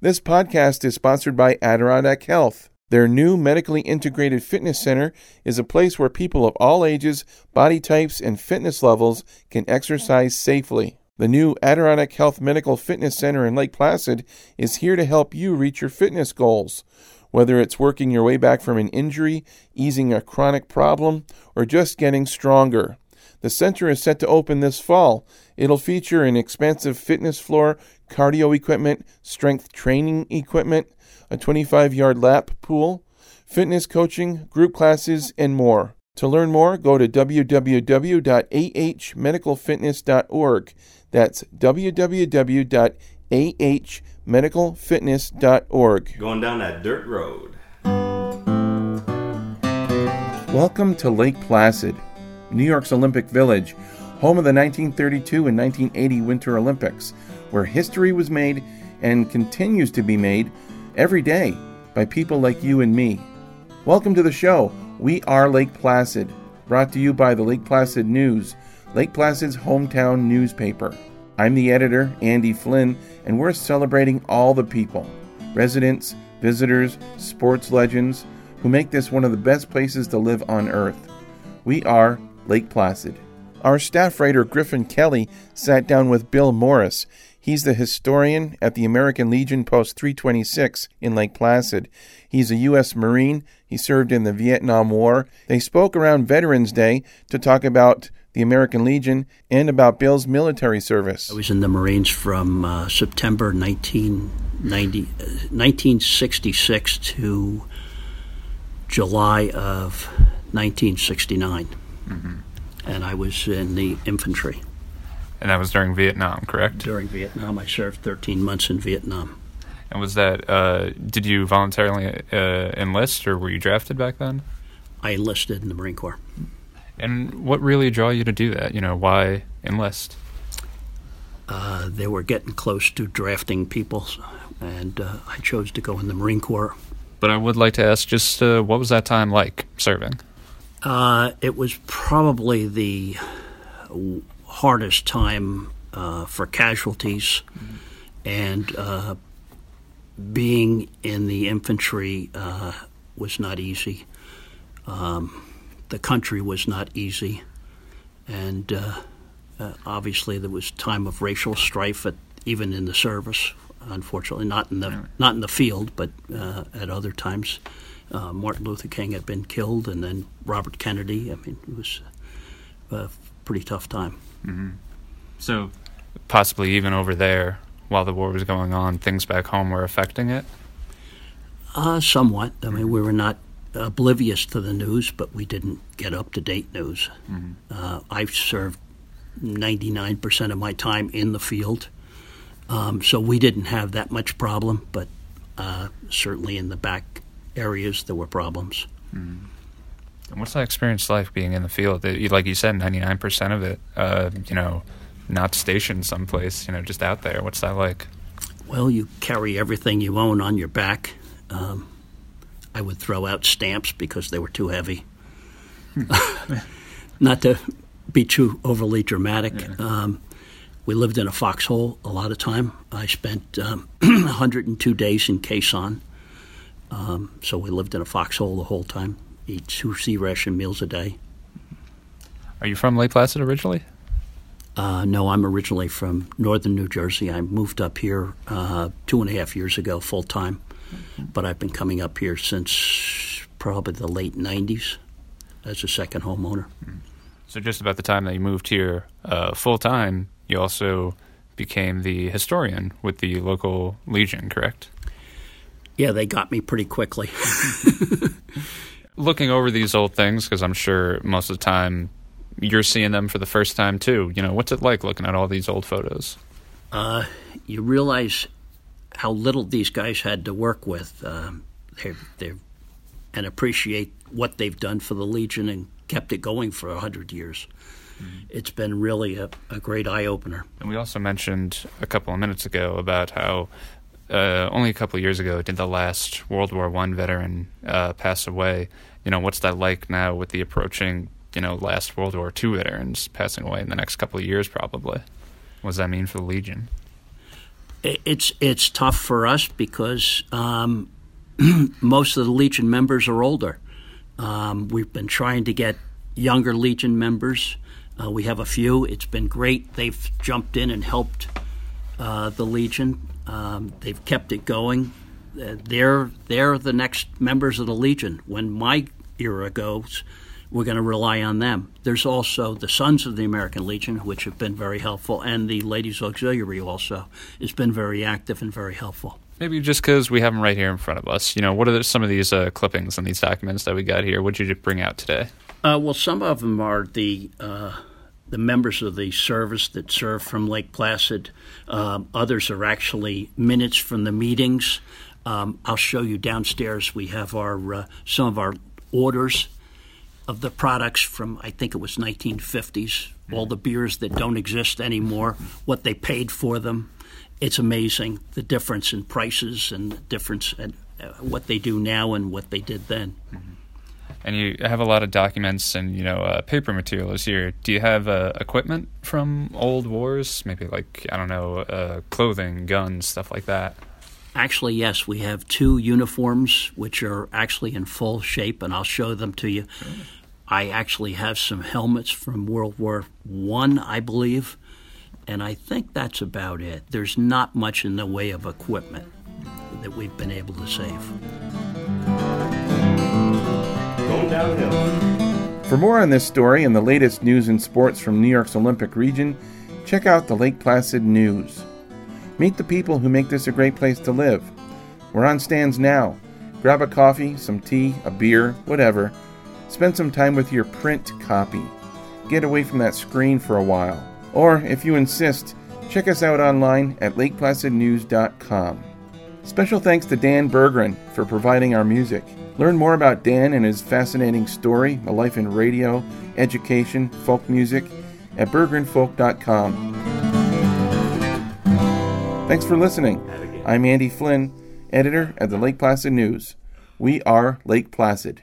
This podcast is sponsored by Adirondack Health. Their new medically integrated fitness center is a place where people of all ages, body types, and fitness levels can exercise safely. The new Adirondack Health Medical Fitness Center in Lake Placid is here to help you reach your fitness goals. Whether it's working your way back from an injury, easing a chronic problem, or just getting stronger. The center is set to open this fall. It'll feature an expansive fitness floor, cardio equipment, strength training equipment, a 25 yard lap pool, fitness coaching, group classes, and more. To learn more, go to www.ahmedicalfitness.org. That's www.ahmedicalfitness.org. Going down that dirt road. Welcome to Lake Placid, New York's Olympic Village, home of the 1932 and 1980 Winter Olympics, where history was made and continues to be made every day by people like you and me. Welcome to the show. We are Lake Placid, brought to you by the Lake Placid News, Lake Placid's hometown newspaper. I'm the editor, Andy Flynn, and we're celebrating all the people residents, visitors, sports legends who make this one of the best places to live on earth. We are Lake Placid. Our staff writer Griffin Kelly sat down with Bill Morris. He's the historian at the American Legion Post 326 in Lake Placid. He's a U.S. Marine. He served in the Vietnam War. They spoke around Veterans Day to talk about the American Legion and about Bill's military service. I was in the Marines from uh, September 1990, uh, 1966 to July of 1969. Mm-hmm. And I was in the infantry. And that was during Vietnam, correct? During Vietnam. I served 13 months in Vietnam. And was that, uh, did you voluntarily uh, enlist or were you drafted back then? I enlisted in the Marine Corps. And what really drew you to do that? You know, why enlist? Uh, they were getting close to drafting people, and uh, I chose to go in the Marine Corps. But I would like to ask just uh, what was that time like serving? Uh, it was probably the hardest time uh, for casualties, mm-hmm. and uh, being in the infantry was not easy. Um, the country was not easy, and uh, uh, obviously there was time of racial strife at, even in the service. Unfortunately, not in the not in the field, but uh, at other times. Uh, Martin Luther King had been killed, and then Robert Kennedy. I mean, it was a pretty tough time. Mm-hmm. So, possibly even over there, while the war was going on, things back home were affecting it. Uh, somewhat. I mean, we were not oblivious to the news, but we didn't get up to date news. Mm-hmm. Uh, I've served 99% of my time in the field, um, so we didn't have that much problem, but uh, certainly in the back areas there were problems. Mm-hmm. And what's that experience like being in the field? Like you said, 99% of it, uh, you know, not stationed someplace, you know, just out there. What's that like? Well, you carry everything you own on your back. Um, I would throw out stamps because they were too heavy. Not to be too overly dramatic. Yeah. Um, we lived in a foxhole a lot of time. I spent um, 102 days in Sanh. Um, so we lived in a foxhole the whole time, eat two C-ration meals a day. Are you from Lake Placid originally? Uh, no, I'm originally from northern New Jersey. I moved up here uh, two and a half years ago, full time but I've been coming up here since probably the late 90s as a second homeowner. So, just about the time that you moved here uh, full time, you also became the historian with the local Legion, correct? Yeah, they got me pretty quickly. Looking over these old things, because I'm sure most of the time you're seeing them for the first time too. You know, what's it like looking at all these old photos? Uh, you realize how little these guys had to work with. Um, they're, they're, and appreciate what they've done for the Legion and kept it going for a hundred years. Mm-hmm. It's been really a, a great eye opener. And we also mentioned a couple of minutes ago about how uh, only a couple years ago did the last World War One veteran uh, pass away. You know, what's that like now with the approaching, you know, last World War Two veterans passing away in the next couple of years, probably? What does that mean for the Legion? It's it's tough for us because um, most of the Legion members are older. Um, we've been trying to get younger Legion members. Uh, we have a few. It's been great. They've jumped in and helped uh, the Legion. Um, they've kept it going. Uh, they're they're the next members of the Legion. When my era goes, we're going to rely on them. There's also the Sons of the American Legion, which have been very helpful, and the Ladies Auxiliary also has been very active and very helpful. Maybe just because we have them right here in front of us. You know, what are the, some of these uh, clippings and these documents that we got here? What did you bring out today? Uh, well, some of them are the uh, the members of the service that serve from Lake Placid. Um, others are actually minutes from the meetings. Um, I'll show you downstairs. We have our uh, some of our orders of the products from I think it was 1950s. All the beers that don't exist anymore, what they paid for them. It's amazing the difference in prices and the difference in uh, what they do now and what they did then. Mm-hmm and you have a lot of documents and you know uh, paper materials here. Do you have uh, equipment from old wars? Maybe like I don't know, uh, clothing, guns, stuff like that. Actually, yes, we have two uniforms which are actually in full shape, and I'll show them to you. I actually have some helmets from World War One, I, I believe, and I think that's about it. There's not much in the way of equipment that we've been able to save going downhill. For more on this story and the latest news and sports from New York's Olympic region, check out the Lake Placid News. Meet the people who make this a great place to live. We're on stands now. Grab a coffee, some tea, a beer, whatever. Spend some time with your print copy. Get away from that screen for a while. Or, if you insist, check us out online at lakeplacidnews.com. Special thanks to Dan Berggren for providing our music. Learn more about Dan and his fascinating story, a life in radio, education, folk music at berggrenfolk.com. Thanks for listening. I'm Andy Flynn, editor at the Lake Placid News. We are Lake Placid.